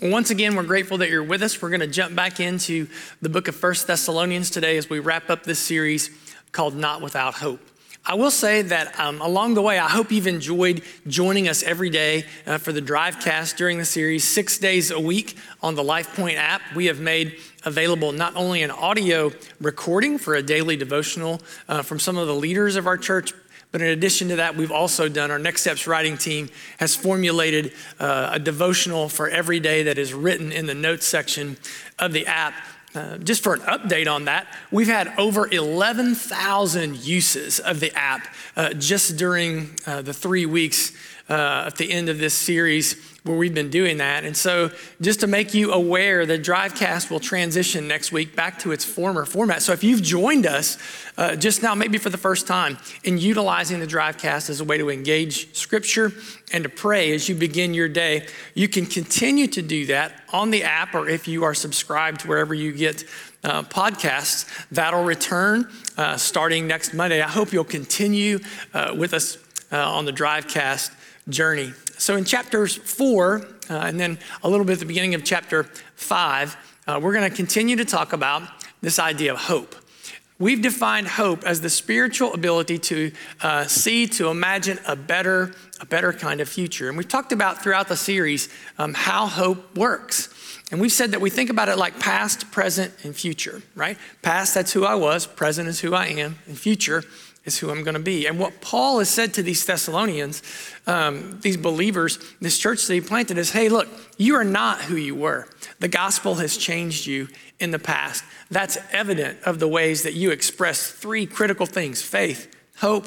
Once again, we're grateful that you're with us. We're going to jump back into the book of First Thessalonians today as we wrap up this series called Not Without Hope. I will say that um, along the way, I hope you've enjoyed joining us every day uh, for the Drivecast during the series, six days a week on the LifePoint app. We have made available not only an audio recording for a daily devotional uh, from some of the leaders of our church, but in addition to that, we've also done, our Next Steps writing team has formulated uh, a devotional for every day that is written in the notes section of the app. Uh, just for an update on that, we've had over 11,000 uses of the app uh, just during uh, the three weeks uh, at the end of this series where we've been doing that. And so, just to make you aware, the Drivecast will transition next week back to its former format. So, if you've joined us uh, just now, maybe for the first time, in utilizing the Drivecast as a way to engage Scripture and to pray as you begin your day, you can continue to do that on the app or if you are subscribed wherever you get uh, podcasts. That'll return uh, starting next Monday. I hope you'll continue uh, with us uh, on the Drivecast journey. So, in chapters four, uh, and then a little bit at the beginning of chapter five, uh, we're going to continue to talk about this idea of hope. We've defined hope as the spiritual ability to uh, see, to imagine a better, a better kind of future. And we've talked about throughout the series um, how hope works. And we've said that we think about it like past, present, and future, right? Past, that's who I was. Present is who I am. And future is who I'm going to be. And what Paul has said to these Thessalonians, um, these believers, this church that he planted is hey, look, you are not who you were. The gospel has changed you in the past. That's evident of the ways that you express three critical things faith, hope,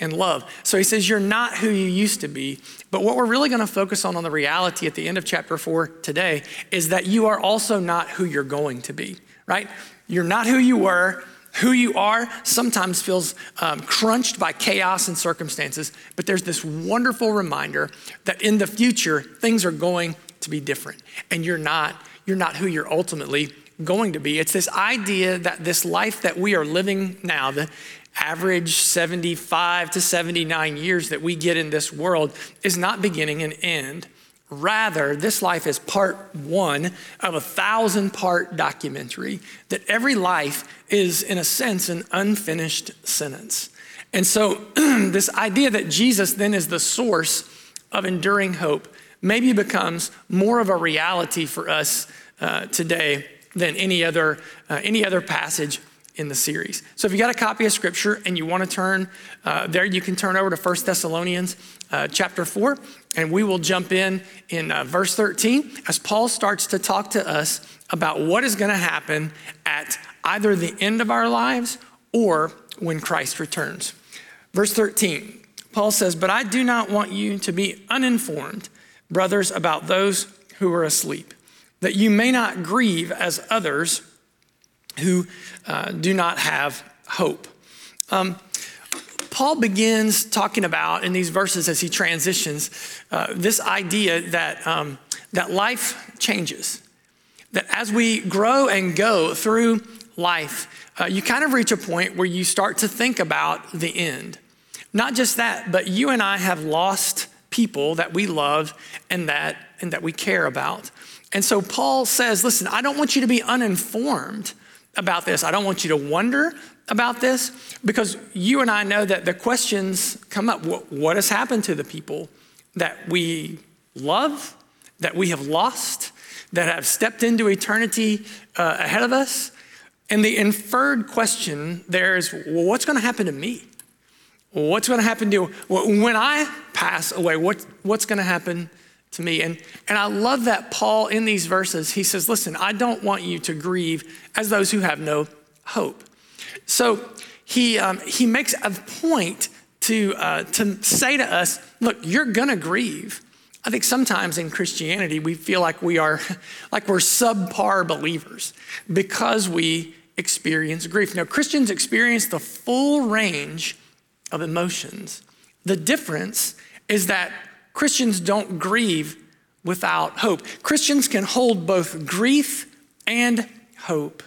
and love. So he says, You're not who you used to be. But what we're really going to focus on on the reality at the end of chapter four today is that you are also not who you're going to be, right? You're not who you were. Who you are sometimes feels um, crunched by chaos and circumstances, but there's this wonderful reminder that in the future, things are going to be different. And you're not, you're not who you're ultimately going to be. It's this idea that this life that we are living now, the average 75 to 79 years that we get in this world, is not beginning and end. Rather, this life is part one of a thousand part documentary that every life is, in a sense, an unfinished sentence. And so, this idea that Jesus then is the source of enduring hope maybe becomes more of a reality for us uh, today than any other, uh, any other passage in the series. So if you got a copy of scripture and you want to turn uh, there, you can turn over to 1 Thessalonians uh, chapter 4, and we will jump in in uh, verse 13 as Paul starts to talk to us about what is going to happen at either the end of our lives or when Christ returns. Verse 13, Paul says, But I do not want you to be uninformed, brothers, about those who are asleep, that you may not grieve as others who uh, do not have hope. Um, Paul begins talking about in these verses as he transitions uh, this idea that, um, that life changes. That as we grow and go through life, uh, you kind of reach a point where you start to think about the end. Not just that, but you and I have lost people that we love and that, and that we care about. And so Paul says, listen, I don't want you to be uninformed about this. I don't want you to wonder about this because you and I know that the questions come up. What, what has happened to the people that we love, that we have lost, that have stepped into eternity uh, ahead of us? And the inferred question there is well, what's going to happen to me? What's going to happen to when I pass away? What, what's going to happen to me. And, and I love that Paul, in these verses, he says, Listen, I don't want you to grieve as those who have no hope. So he, um, he makes a point to, uh, to say to us, Look, you're going to grieve. I think sometimes in Christianity, we feel like we are, like we're subpar believers because we experience grief. Now, Christians experience the full range of emotions. The difference is that Christians don't grieve without hope. Christians can hold both grief and hope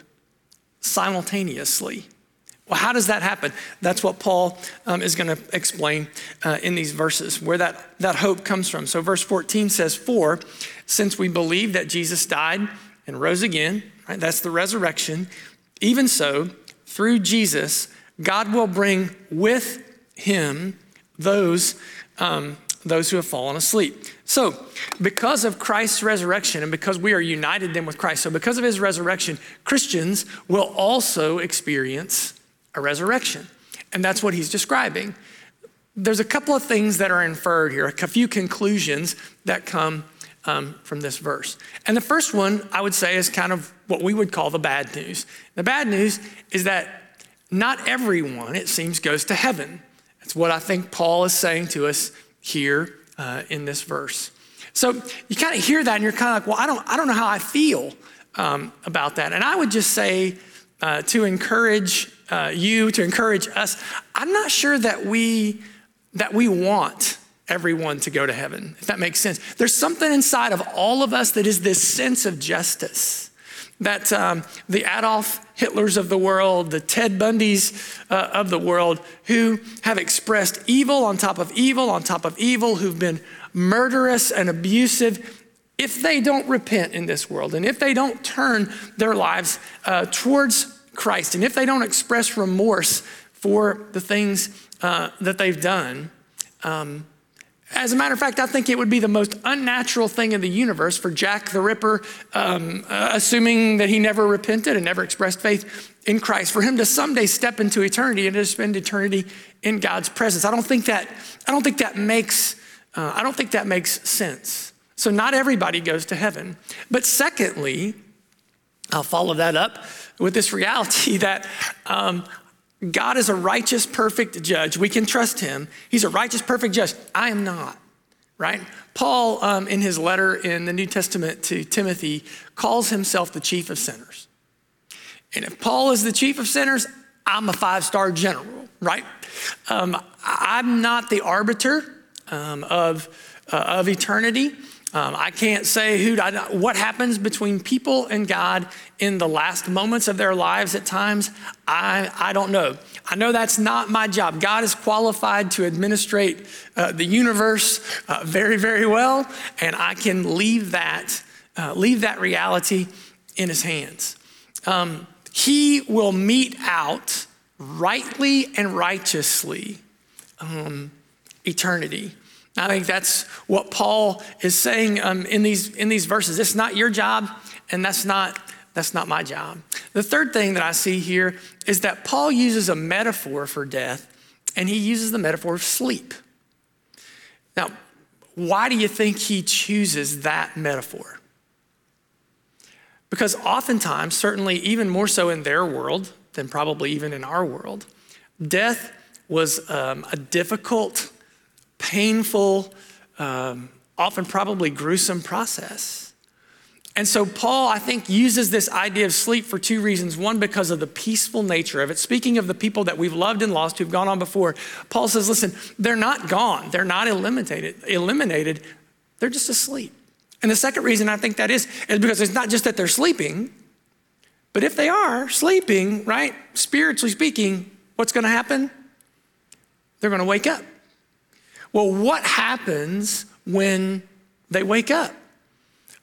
simultaneously Well, how does that happen? That's what Paul um, is going to explain uh, in these verses, where that, that hope comes from. So, verse 14 says, For since we believe that Jesus died and rose again, right, that's the resurrection, even so, through Jesus, God will bring with him those, um, those who have fallen asleep. So, because of Christ's resurrection and because we are united then with Christ, so because of his resurrection, Christians will also experience a resurrection. And that's what he's describing. There's a couple of things that are inferred here, a few conclusions that come um, from this verse. And the first one, I would say, is kind of what we would call the bad news. The bad news is that not everyone, it seems, goes to heaven. That's what I think Paul is saying to us here uh, in this verse. So you kind of hear that and you're kind of like, well, I don't, I don't know how I feel um, about that. And I would just say uh, to encourage uh, you, to encourage us. I'm not sure that we that we want everyone to go to heaven, if that makes sense. There's something inside of all of us that is this sense of justice. That um, the Adolf Hitlers of the world, the Ted Bundys uh, of the world, who have expressed evil on top of evil on top of evil, who've been murderous and abusive, if they don't repent in this world and if they don't turn their lives uh, towards Christ. And if they don't express remorse for the things uh, that they've done, um, as a matter of fact, I think it would be the most unnatural thing in the universe for Jack the Ripper, um, uh, assuming that he never repented and never expressed faith in Christ, for him to someday step into eternity and to spend eternity in God's presence. I don't think that. I don't think that makes. Uh, I don't think that makes sense. So not everybody goes to heaven. But secondly, I'll follow that up with this reality that um, God is a righteous, perfect judge. We can trust him. He's a righteous, perfect judge. I am not, right? Paul, um, in his letter in the New Testament to Timothy, calls himself the chief of sinners. And if Paul is the chief of sinners, I'm a five star general, right? Um, I'm not the arbiter um, of, uh, of eternity. Um, I can't say who, what happens between people and God in the last moments of their lives at times. I, I don't know. I know that's not my job. God is qualified to administrate uh, the universe uh, very, very well, and I can leave that, uh, leave that reality in His hands. Um, he will mete out rightly and righteously um, eternity. I think that's what Paul is saying um, in, these, in these verses. It's not your job, and that's not, that's not my job. The third thing that I see here is that Paul uses a metaphor for death, and he uses the metaphor of sleep. Now, why do you think he chooses that metaphor? Because oftentimes, certainly even more so in their world than probably even in our world, death was um, a difficult painful, um, often probably gruesome process. And so, Paul, I think, uses this idea of sleep for two reasons. One, because of the peaceful nature of it. Speaking of the people that we've loved and lost who've gone on before, Paul says, listen, they're not gone, they're not eliminated, eliminated, they're just asleep. And the second reason I think that is, is because it's not just that they're sleeping, but if they are sleeping, right, spiritually speaking, what's going to happen? They're going to wake up. Well, what happens when they wake up?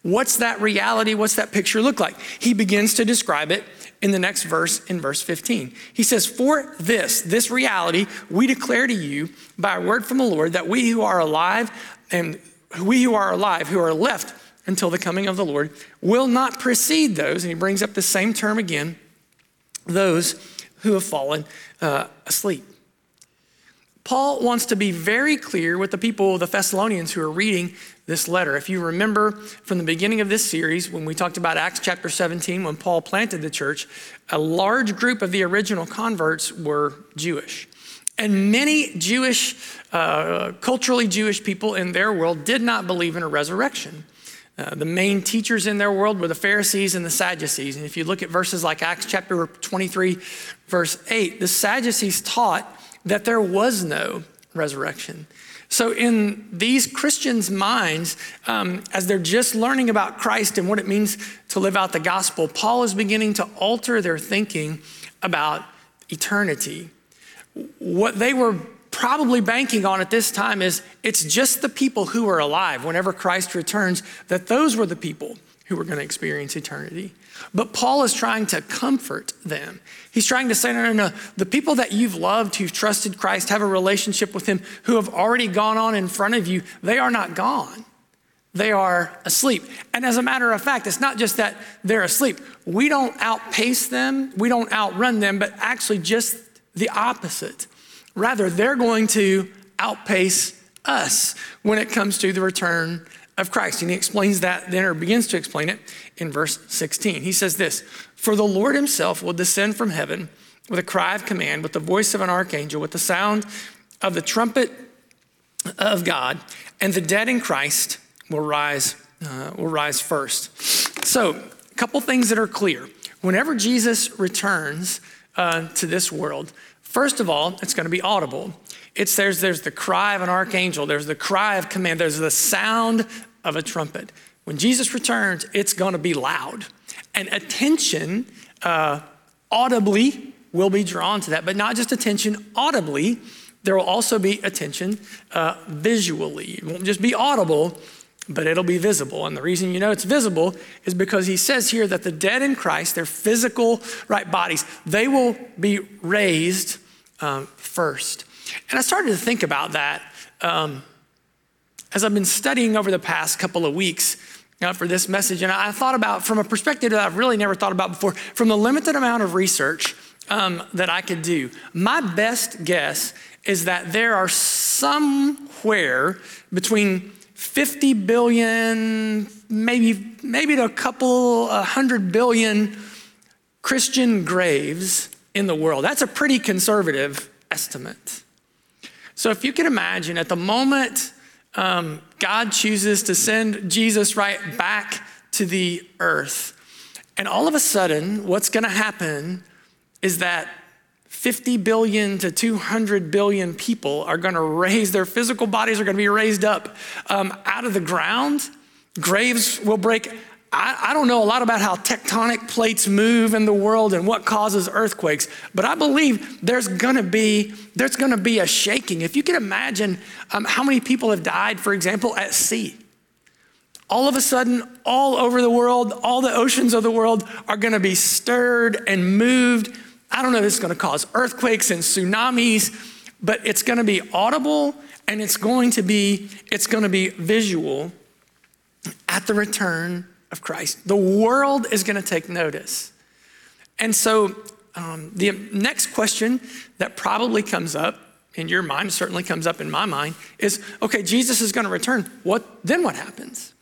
What's that reality? What's that picture look like? He begins to describe it in the next verse, in verse 15. He says, For this, this reality, we declare to you by a word from the Lord that we who are alive and we who are alive, who are left until the coming of the Lord, will not precede those, and he brings up the same term again, those who have fallen uh, asleep. Paul wants to be very clear with the people, the Thessalonians, who are reading this letter. If you remember from the beginning of this series, when we talked about Acts chapter 17, when Paul planted the church, a large group of the original converts were Jewish. And many Jewish, uh, culturally Jewish people in their world did not believe in a resurrection. Uh, the main teachers in their world were the Pharisees and the Sadducees. And if you look at verses like Acts chapter 23, verse 8, the Sadducees taught that there was no resurrection. So, in these Christians' minds, um, as they're just learning about Christ and what it means to live out the gospel, Paul is beginning to alter their thinking about eternity. What they were probably banking on at this time is it's just the people who are alive whenever Christ returns, that those were the people who were going to experience eternity. But Paul is trying to comfort them. He's trying to say, no, no, no. The people that you've loved, who've trusted Christ, have a relationship with Him, who have already gone on in front of you, they are not gone. They are asleep. And as a matter of fact, it's not just that they're asleep. We don't outpace them, we don't outrun them, but actually just the opposite. Rather, they're going to outpace us when it comes to the return of Christ. And he explains that then, or begins to explain it in verse 16. He says this For the Lord himself will descend from heaven with a cry of command, with the voice of an archangel, with the sound of the trumpet of God, and the dead in Christ will rise, uh, will rise first. So, a couple things that are clear. Whenever Jesus returns uh, to this world, First of all, it's going to be audible. It's there's, there's the cry of an archangel, there's the cry of command, there's the sound of a trumpet. When Jesus returns, it's going to be loud. And attention uh, audibly will be drawn to that, but not just attention audibly, there will also be attention uh, visually. It won't just be audible, but it'll be visible. And the reason you know it's visible is because he says here that the dead in Christ, their physical right bodies, they will be raised um, first. And I started to think about that um, as I've been studying over the past couple of weeks uh, for this message. And I thought about, from a perspective that I've really never thought about before, from the limited amount of research um, that I could do, my best guess is that there are somewhere between 50 billion, maybe, maybe to a couple, a hundred billion Christian graves in the world. That's a pretty conservative estimate. So if you can imagine, at the moment um, God chooses to send Jesus right back to the earth, and all of a sudden, what's going to happen is that 50 billion to 200 billion people are going to raise, their physical bodies are going to be raised up um, out of the ground. Graves will break I, I, don't know a lot about how tectonic plates move in the world and what causes earthquakes, but I believe there's gonna be there's gonna be a shaking. If you can imagine um, how many people have died, for example, at sea. All of a sudden, all over the world, all the oceans of the world are gonna be stirred and moved. I don't know if it's gonna cause earthquakes and tsunamis, but it's gonna be audible and it's going to be it's gonna be visual at the return of Christ. The world is going to take notice. And so um, the next question that probably comes up in your mind, certainly comes up in my mind, is okay, Jesus is going to return. What then what happens?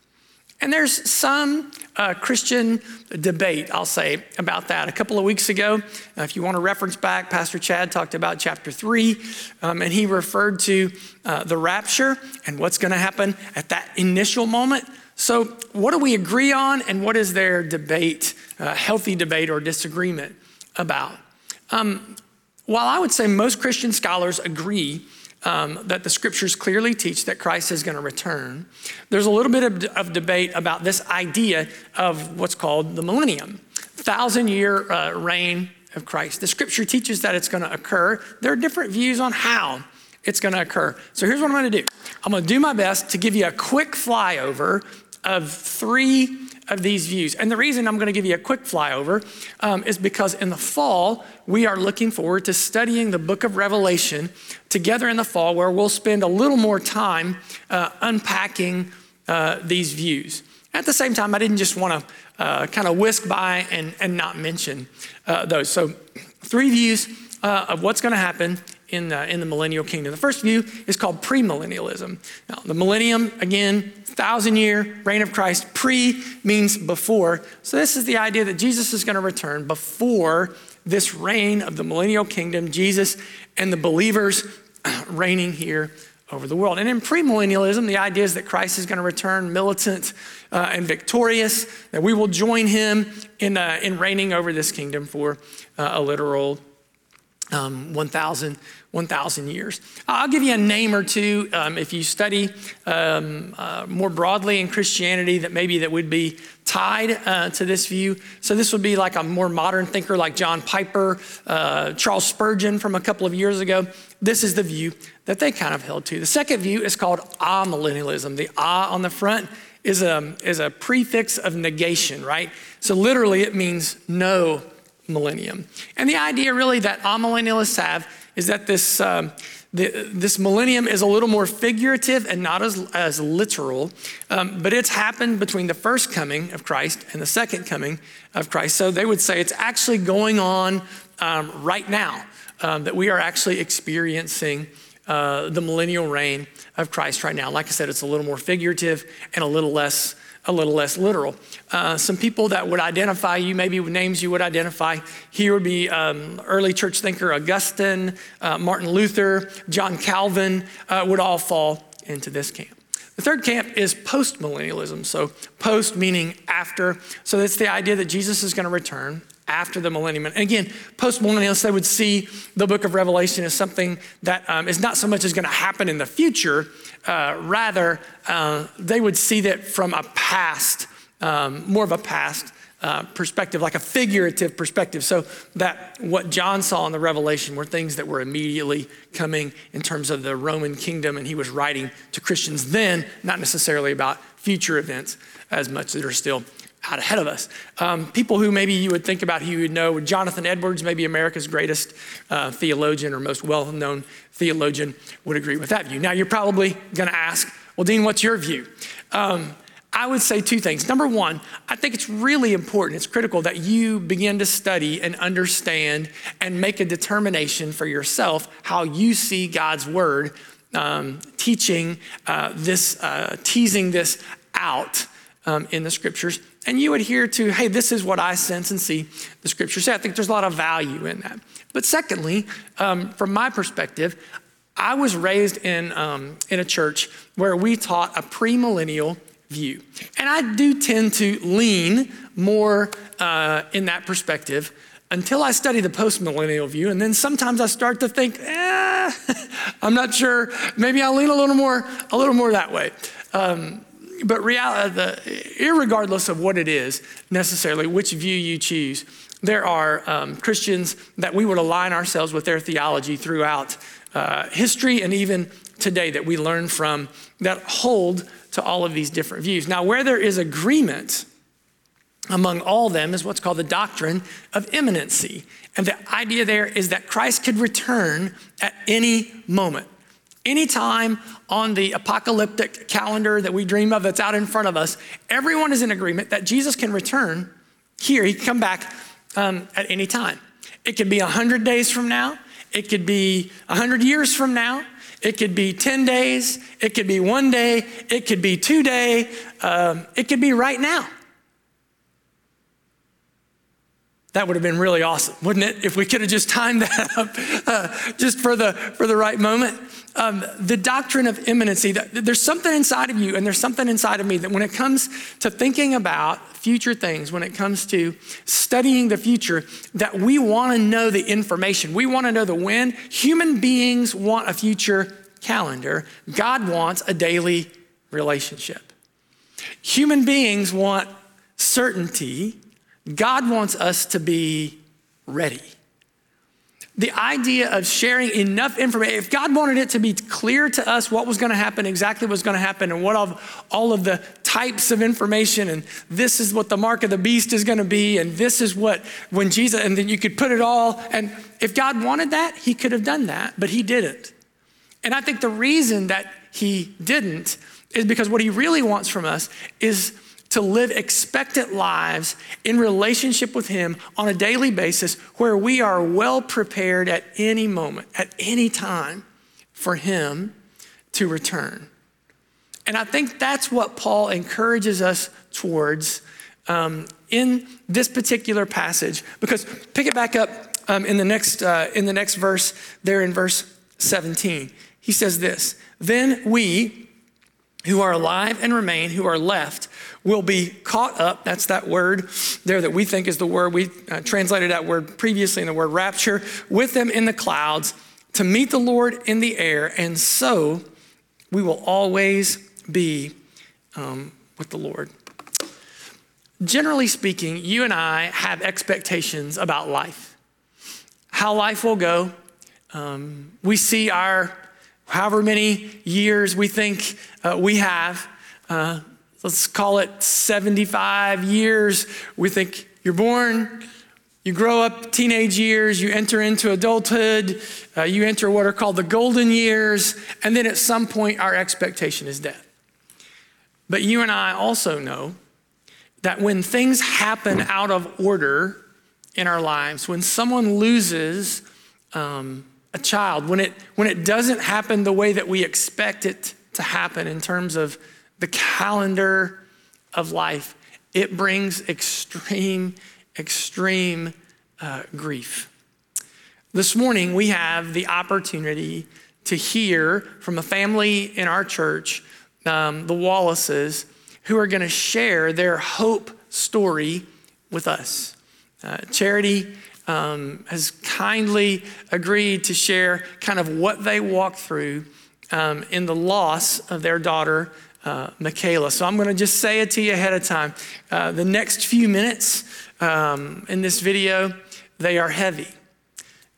And there's some uh, Christian debate, I'll say, about that. A couple of weeks ago, uh, if you want to reference back, Pastor Chad talked about chapter three, um, and he referred to uh, the rapture and what's going to happen at that initial moment. So, what do we agree on, and what is there debate, uh, healthy debate or disagreement about? Um, while I would say most Christian scholars agree um, that the scriptures clearly teach that Christ is going to return, there's a little bit of, of, debate about this idea of what's called the millennium, thousand year uh, reign of Christ. The scripture teaches that it's going to occur. There are different views on how it's going to occur. So here's what I'm going to do I'm going to do my best to give you a quick flyover of three of these views. And the reason I'm going to give you a quick flyover um, is because in the fall, we are looking forward to studying the book of Revelation together in the fall, where we'll spend a little more time uh, unpacking uh, these views. At the same time, I didn't just want to uh, kind of whisk by and, and not mention uh, those. So, three views uh, of what's going to happen in the, in the millennial kingdom. The first view is called premillennialism. Now, the millennium, again, thousand year reign of Christ. Pre means before. So, this is the idea that Jesus is going to return before this reign of the millennial kingdom, Jesus and the believers reigning here over the world. And in premillennialism, the idea is that Christ is going to return militant uh, and victorious, that we will join him in, uh, in reigning over this kingdom for uh, a literal um, 1,000 1,000 years. I'll give you a name or two um, if you study um, uh, more broadly in Christianity that maybe that would be tied uh, to this view. So this would be like a more modern thinker like John Piper, uh, Charles Spurgeon from a couple of years ago. This is the view that they kind of held to. The second view is called amillennialism. The ah on the front is a, is a prefix of negation, right? So literally it means no millennium. And the idea really that amillennialists have is that this, um, the, this millennium is a little more figurative and not as, as literal, um, but it's happened between the first coming of Christ and the second coming of Christ. So they would say it's actually going on um, right now, um, that we are actually experiencing uh, the millennial reign of Christ right now. Like I said, it's a little more figurative and a little less a little less literal. Uh, some people that would identify you, maybe names you would identify here would be um, early church thinker Augustine, uh, Martin Luther, John Calvin uh, would all fall into this camp. The third camp is postmillennialism. So, post meaning after. So, it's the idea that Jesus is going to return after the millennium. And again, postmillennialists, they would see the book of Revelation as something that um, is not so much as going to happen in the future, uh, rather, uh, they would see that from a past, um, more of a past uh, perspective, like a figurative perspective. So that what John saw in the Revelation were things that were immediately coming in terms of the Roman kingdom, and he was writing to Christians then, not necessarily about future events as much that are still out ahead of us. Um, people who maybe you would think about who you would know, Jonathan Edwards, maybe America's greatest uh, theologian or most well known theologian, would agree with that view. Now, you're probably going to ask, well, Dean, what's your view? Um, I would say two things. Number one, I think it's really important, it's critical that you begin to study and understand and make a determination for yourself how you see God's word um, teaching uh, this, uh, teasing this out um, in the scriptures and you adhere to, hey, this is what I sense and see the scripture say. I think there's a lot of value in that. But secondly, um, from my perspective, I was raised in, um, in a church where we taught a premillennial view. And I do tend to lean more uh, in that perspective until I study the postmillennial view. And then sometimes I start to think, eh, I'm not sure. Maybe I'll lean a little more, a little more that way. Um, but reality, the, irregardless of what it is necessarily, which view you choose, there are um, Christians that we would align ourselves with their theology throughout uh, history and even today that we learn from that hold to all of these different views. Now, where there is agreement among all them is what's called the doctrine of imminency. And the idea there is that Christ could return at any moment. Anytime on the apocalyptic calendar that we dream of that's out in front of us, everyone is in agreement that Jesus can return here. He can come back um, at any time. It could be 100 days from now. It could be 100 years from now. It could be 10 days. It could be one day. It could be two day. Um, it could be right now. That would have been really awesome, wouldn't it? If we could have just timed that up uh, just for the, for the right moment. Um, the doctrine of imminency, there's something inside of you and there's something inside of me that when it comes to thinking about future things, when it comes to studying the future, that we want to know the information. We want to know the when. Human beings want a future calendar. God wants a daily relationship. Human beings want certainty God wants us to be ready. The idea of sharing enough information, if God wanted it to be clear to us what was going to happen, exactly what was going to happen, and what of all of the types of information, and this is what the mark of the beast is going to be, and this is what when Jesus, and then you could put it all. And if God wanted that, He could have done that, but He didn't. And I think the reason that He didn't is because what He really wants from us is to live expectant lives in relationship with Him on a daily basis where we are well prepared at any moment, at any time for Him to return. And I think that's what Paul encourages us towards um, in this particular passage. Because pick it back up um, in the next uh, in the next verse, there in verse 17, he says this: Then we who are alive and remain, who are left, will be caught up. That's that word there that we think is the word. We uh, translated that word previously in the word rapture, with them in the clouds to meet the Lord in the air. And so we will always be um, with the Lord. generally speaking, you and I have expectations about life, how life will go. Um, we see our however many years we think uh, we have. Uh, let's call it 75 years. We think you're born, you grow up teenage years, you enter into adulthood, uh, you enter what are called the golden years, and then at some point our expectation is death. But you and I also know that when things happen out of order in our lives, when someone loses um, a child, when it, when it doesn't happen the way that we expect it to happen in terms of the calendar of life, it brings extreme, extreme uh, grief. This morning, we have the opportunity to hear from a family in our church, um, the Wallaces, who are going to share their hope story with us. Uh, Charity um, has kindly agreed to share kind of what they walked through um, in the loss of their daughter, uh, Michaela. So I'm going to just say it to you ahead of time. Uh, the next few minutes um, in this video, they are heavy.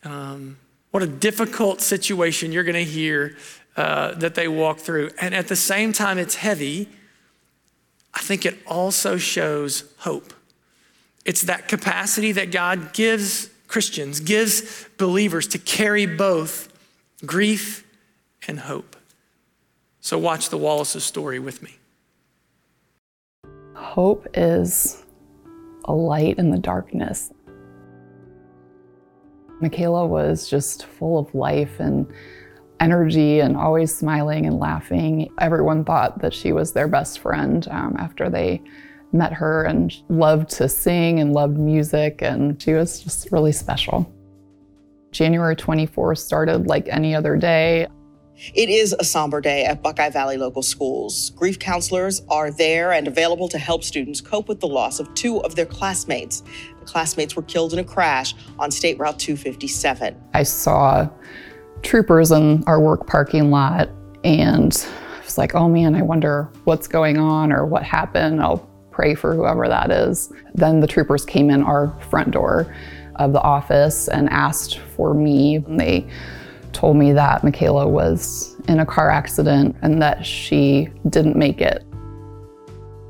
Um, what a difficult situation you're going to hear uh, that they walk through. And at the same time, it's heavy I think it also shows hope. It's that capacity that God gives Christians, gives believers to carry both grief and hope. So, watch the Wallace's story with me. Hope is a light in the darkness. Michaela was just full of life and energy and always smiling and laughing. Everyone thought that she was their best friend um, after they met her and loved to sing and loved music, and she was just really special. January 24th started like any other day. It is a somber day at Buckeye Valley Local Schools. Grief counselors are there and available to help students cope with the loss of two of their classmates. The classmates were killed in a crash on State Route 257. I saw troopers in our work parking lot and I was like, oh man, I wonder what's going on or what happened. I'll pray for whoever that is. Then the troopers came in our front door of the office and asked for me. And they told me that Michaela was in a car accident and that she didn't make it.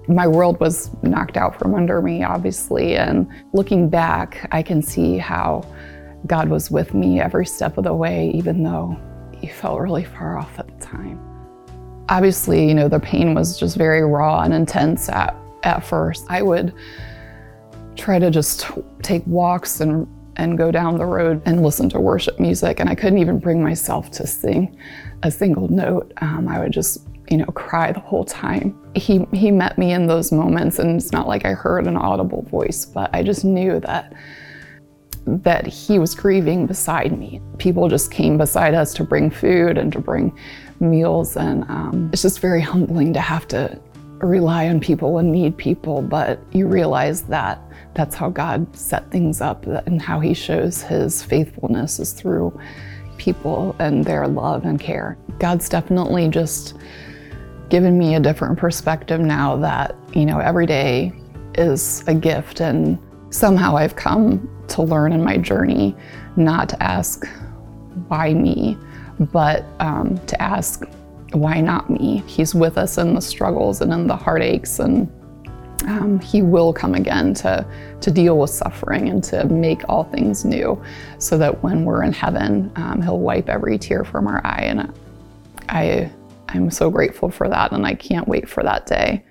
My world was knocked out from under me, obviously. And looking back, I can see how God was with me every step of the way, even though he felt really far off at the time. Obviously, you know, the pain was just very raw and intense at, at first. I would try to just take walks and, and go down the road and listen to worship music, and I couldn't even bring myself to sing a single note. Um, I would just you know, cry the whole time. He, he met me in those moments, and it's not like I heard an audible voice, but I just knew that that he was grieving beside me. People just came beside us to bring food and to bring meals, and um, it's just very humbling to have to rely on people and need people, but you realize that that's how God set things up and how he shows his faithfulness is through people and their love and care. God's definitely just given me a different perspective now that, you know, every day is a gift and somehow I've come to learn in my journey not to ask why me, but um, to ask why not me. He's with us in the struggles and in the heartaches, and um, He will come again to, to deal with suffering and to make all things new so that when we're in heaven, um, He'll wipe every tear from our eye. And I, I'm so grateful for that, and I can't wait for that day.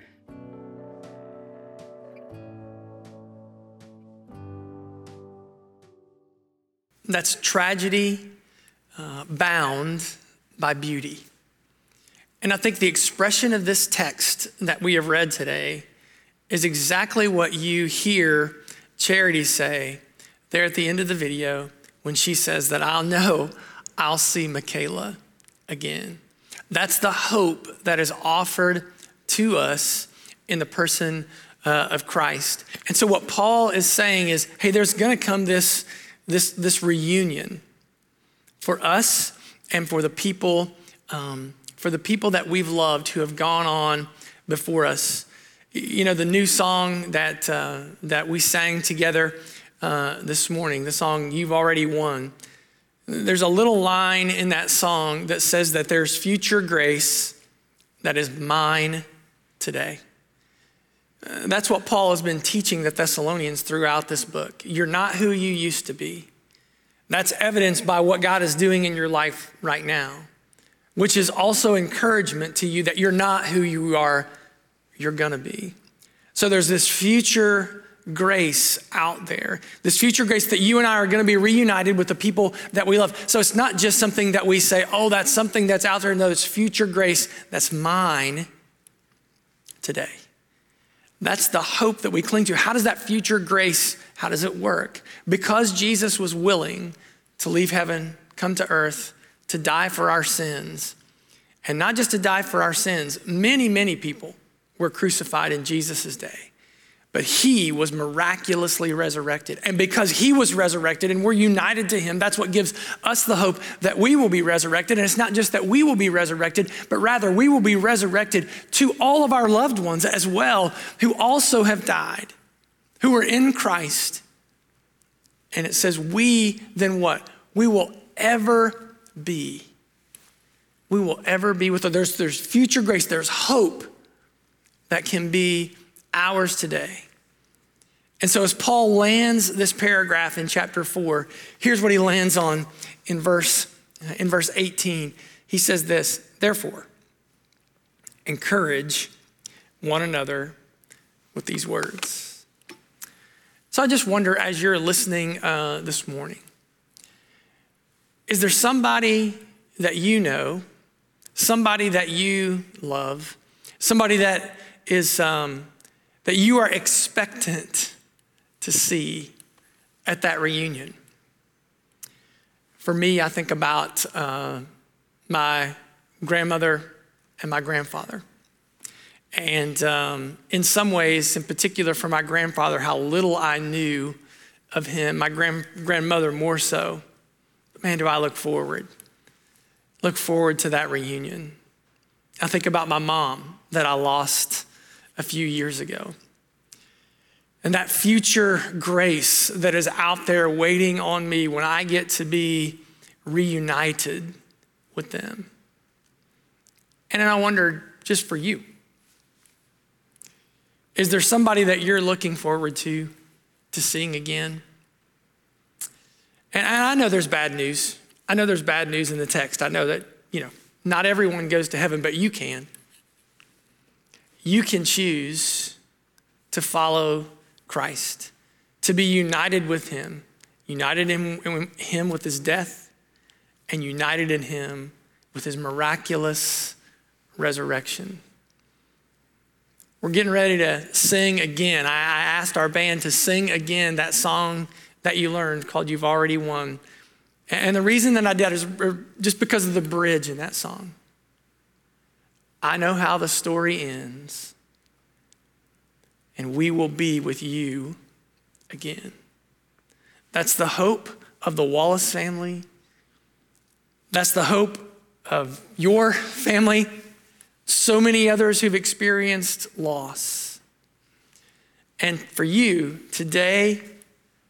That's tragedy uh, bound by beauty. And I think the expression of this text that we have read today is exactly what you hear Charity say there at the end of the video when she says that I'll know I'll see Michaela again. That's the hope that is offered to us in the person uh, of Christ. And so, what Paul is saying is hey, there's going to come this this, this reunion for us and for the people um, for the people that we've loved who have gone on before us You know, the new song that, uh, that we sang together uh, this morning, the song You've Already Won, there's a little line in that song that says that there's future grace that is mine today. Uh, that's what Paul has been teaching the Thessalonians throughout this book. You're not who you used to be. That's evidenced by what God is doing in your life right now, which is also encouragement to you that you're not who you are, you're gonna be. So there's this future grace out there, this future grace that you and I are gonna be reunited with the people that we love. So it's not just something that we say, oh, that's something that's out there. No, it's future grace that's mine today. That's the hope that we cling to. How does that future grace, how does it work? Because Jesus was willing to leave heaven, come to earth, to die for our sins, and not just to die for our sins, many, many people were crucified in Jesus' day. But he was miraculously resurrected. And because he was resurrected and we're united to him, that's what gives us the hope that we will be resurrected. And it's not just that we will be resurrected, but rather we will be resurrected to all of our loved ones as well who also have died, who are in Christ. And it says, We then what? We will ever be. We will ever be with them. There's, there's future grace, there's hope that can be ours today. And so, as Paul lands this paragraph in chapter four, here's what he lands on in verse, in verse 18. He says this Therefore, encourage one another with these words. So, I just wonder as you're listening uh, this morning, is there somebody that you know, somebody that you love, somebody that is um, that you are expectant to see at that reunion. For me, I think about uh, my grandmother and my grandfather. And um, in some ways, in particular for my grandfather, how little I knew of him, my grand- grandmother more so. Man, do I look forward. Look forward to that reunion. I think about my mom that I lost a few years ago and that future grace that is out there waiting on me when I get to be reunited with them. And then I wonder, just for you, is there somebody that you're looking forward to to seeing again? And I know there's bad news. I know there's bad news in the text. I know that, you know, not everyone goes to heaven, but you can. You can choose to follow Christ, to be united with him, united in him with his death, and united in him with his miraculous resurrection. We're getting ready to sing again. I asked our band to sing again that song that you learned called You've Already Won. And the reason that I did is er, just because of the bridge in that song. I know how the story ends and we will be with you again. That's the hope of the Wallace family. That's the hope of your family, so many others who've experienced loss. And for you, today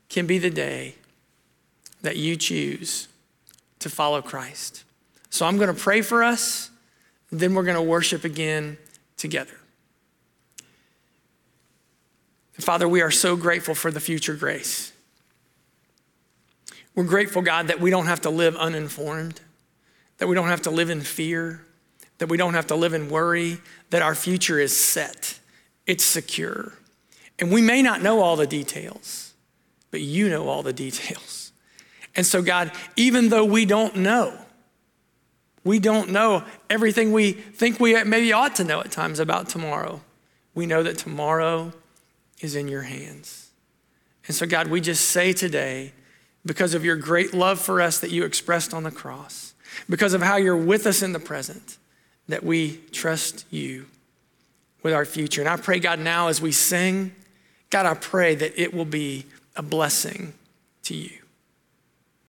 can be the day that you choose to follow Christ. So I'm going to pray for us, then we're going to worship again together. Father, we are so grateful for the future grace. We're grateful, God, that we don't have to live uninformed, that we don't have to live in fear, that we don't have to live in worry, that our future is set, it's secure. And we may not know all the details, but you know all the details. And so, God, even though we don't know, we don't know everything we think we maybe ought to know at times about tomorrow. We know that tomorrow is in your hands. And so, God, we just say today, because of your great love for us that you expressed on the cross, because of how you're with us in the present, that we trust you with our future. And I pray, God, now as we sing, God, I pray that it will be a blessing to you.